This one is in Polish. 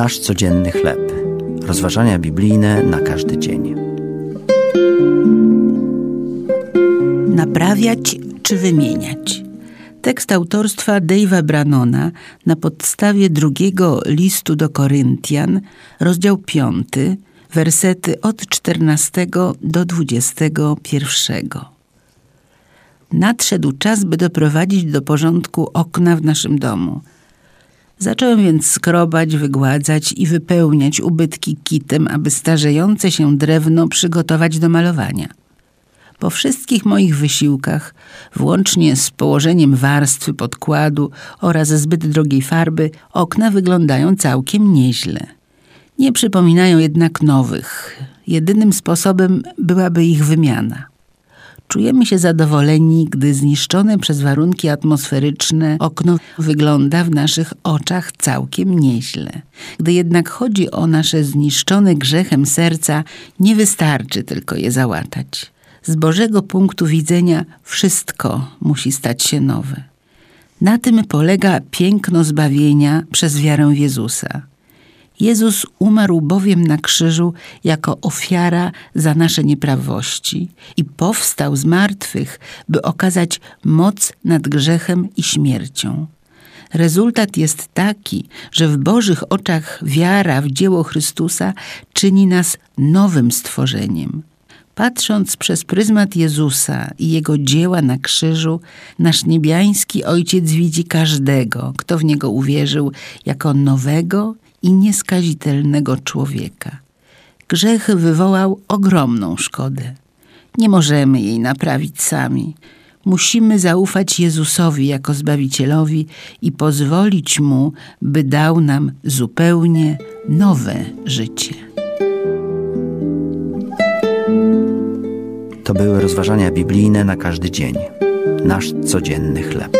Nasz codzienny chleb. Rozważania biblijne na każdy dzień. Naprawiać czy wymieniać? Tekst autorstwa Dave'a Brannona na podstawie drugiego listu do Koryntian, rozdział 5, wersety od 14 do 21. Nadszedł czas, by doprowadzić do porządku okna w naszym domu. Zacząłem więc skrobać, wygładzać i wypełniać ubytki kitem, aby starzejące się drewno przygotować do malowania. Po wszystkich moich wysiłkach, włącznie z położeniem warstwy podkładu oraz zbyt drogiej farby, okna wyglądają całkiem nieźle. Nie przypominają jednak nowych. Jedynym sposobem byłaby ich wymiana. Czujemy się zadowoleni, gdy zniszczone przez warunki atmosferyczne okno wygląda w naszych oczach całkiem nieźle. Gdy jednak chodzi o nasze zniszczone grzechem serca, nie wystarczy tylko je załatać. Z Bożego punktu widzenia wszystko musi stać się nowe. Na tym polega piękno zbawienia przez wiarę Jezusa. Jezus umarł bowiem na krzyżu jako ofiara za nasze nieprawości i powstał z martwych, by okazać moc nad grzechem i śmiercią. Rezultat jest taki, że w Bożych oczach wiara w dzieło Chrystusa czyni nas nowym stworzeniem. Patrząc przez pryzmat Jezusa i Jego dzieła na krzyżu, nasz niebiański Ojciec widzi każdego, kto w Niego uwierzył, jako nowego i nieskazitelnego człowieka. Grzech wywołał ogromną szkodę. Nie możemy jej naprawić sami. Musimy zaufać Jezusowi jako Zbawicielowi i pozwolić Mu, by dał nam zupełnie nowe życie. To były rozważania biblijne na każdy dzień. Nasz codzienny chleb.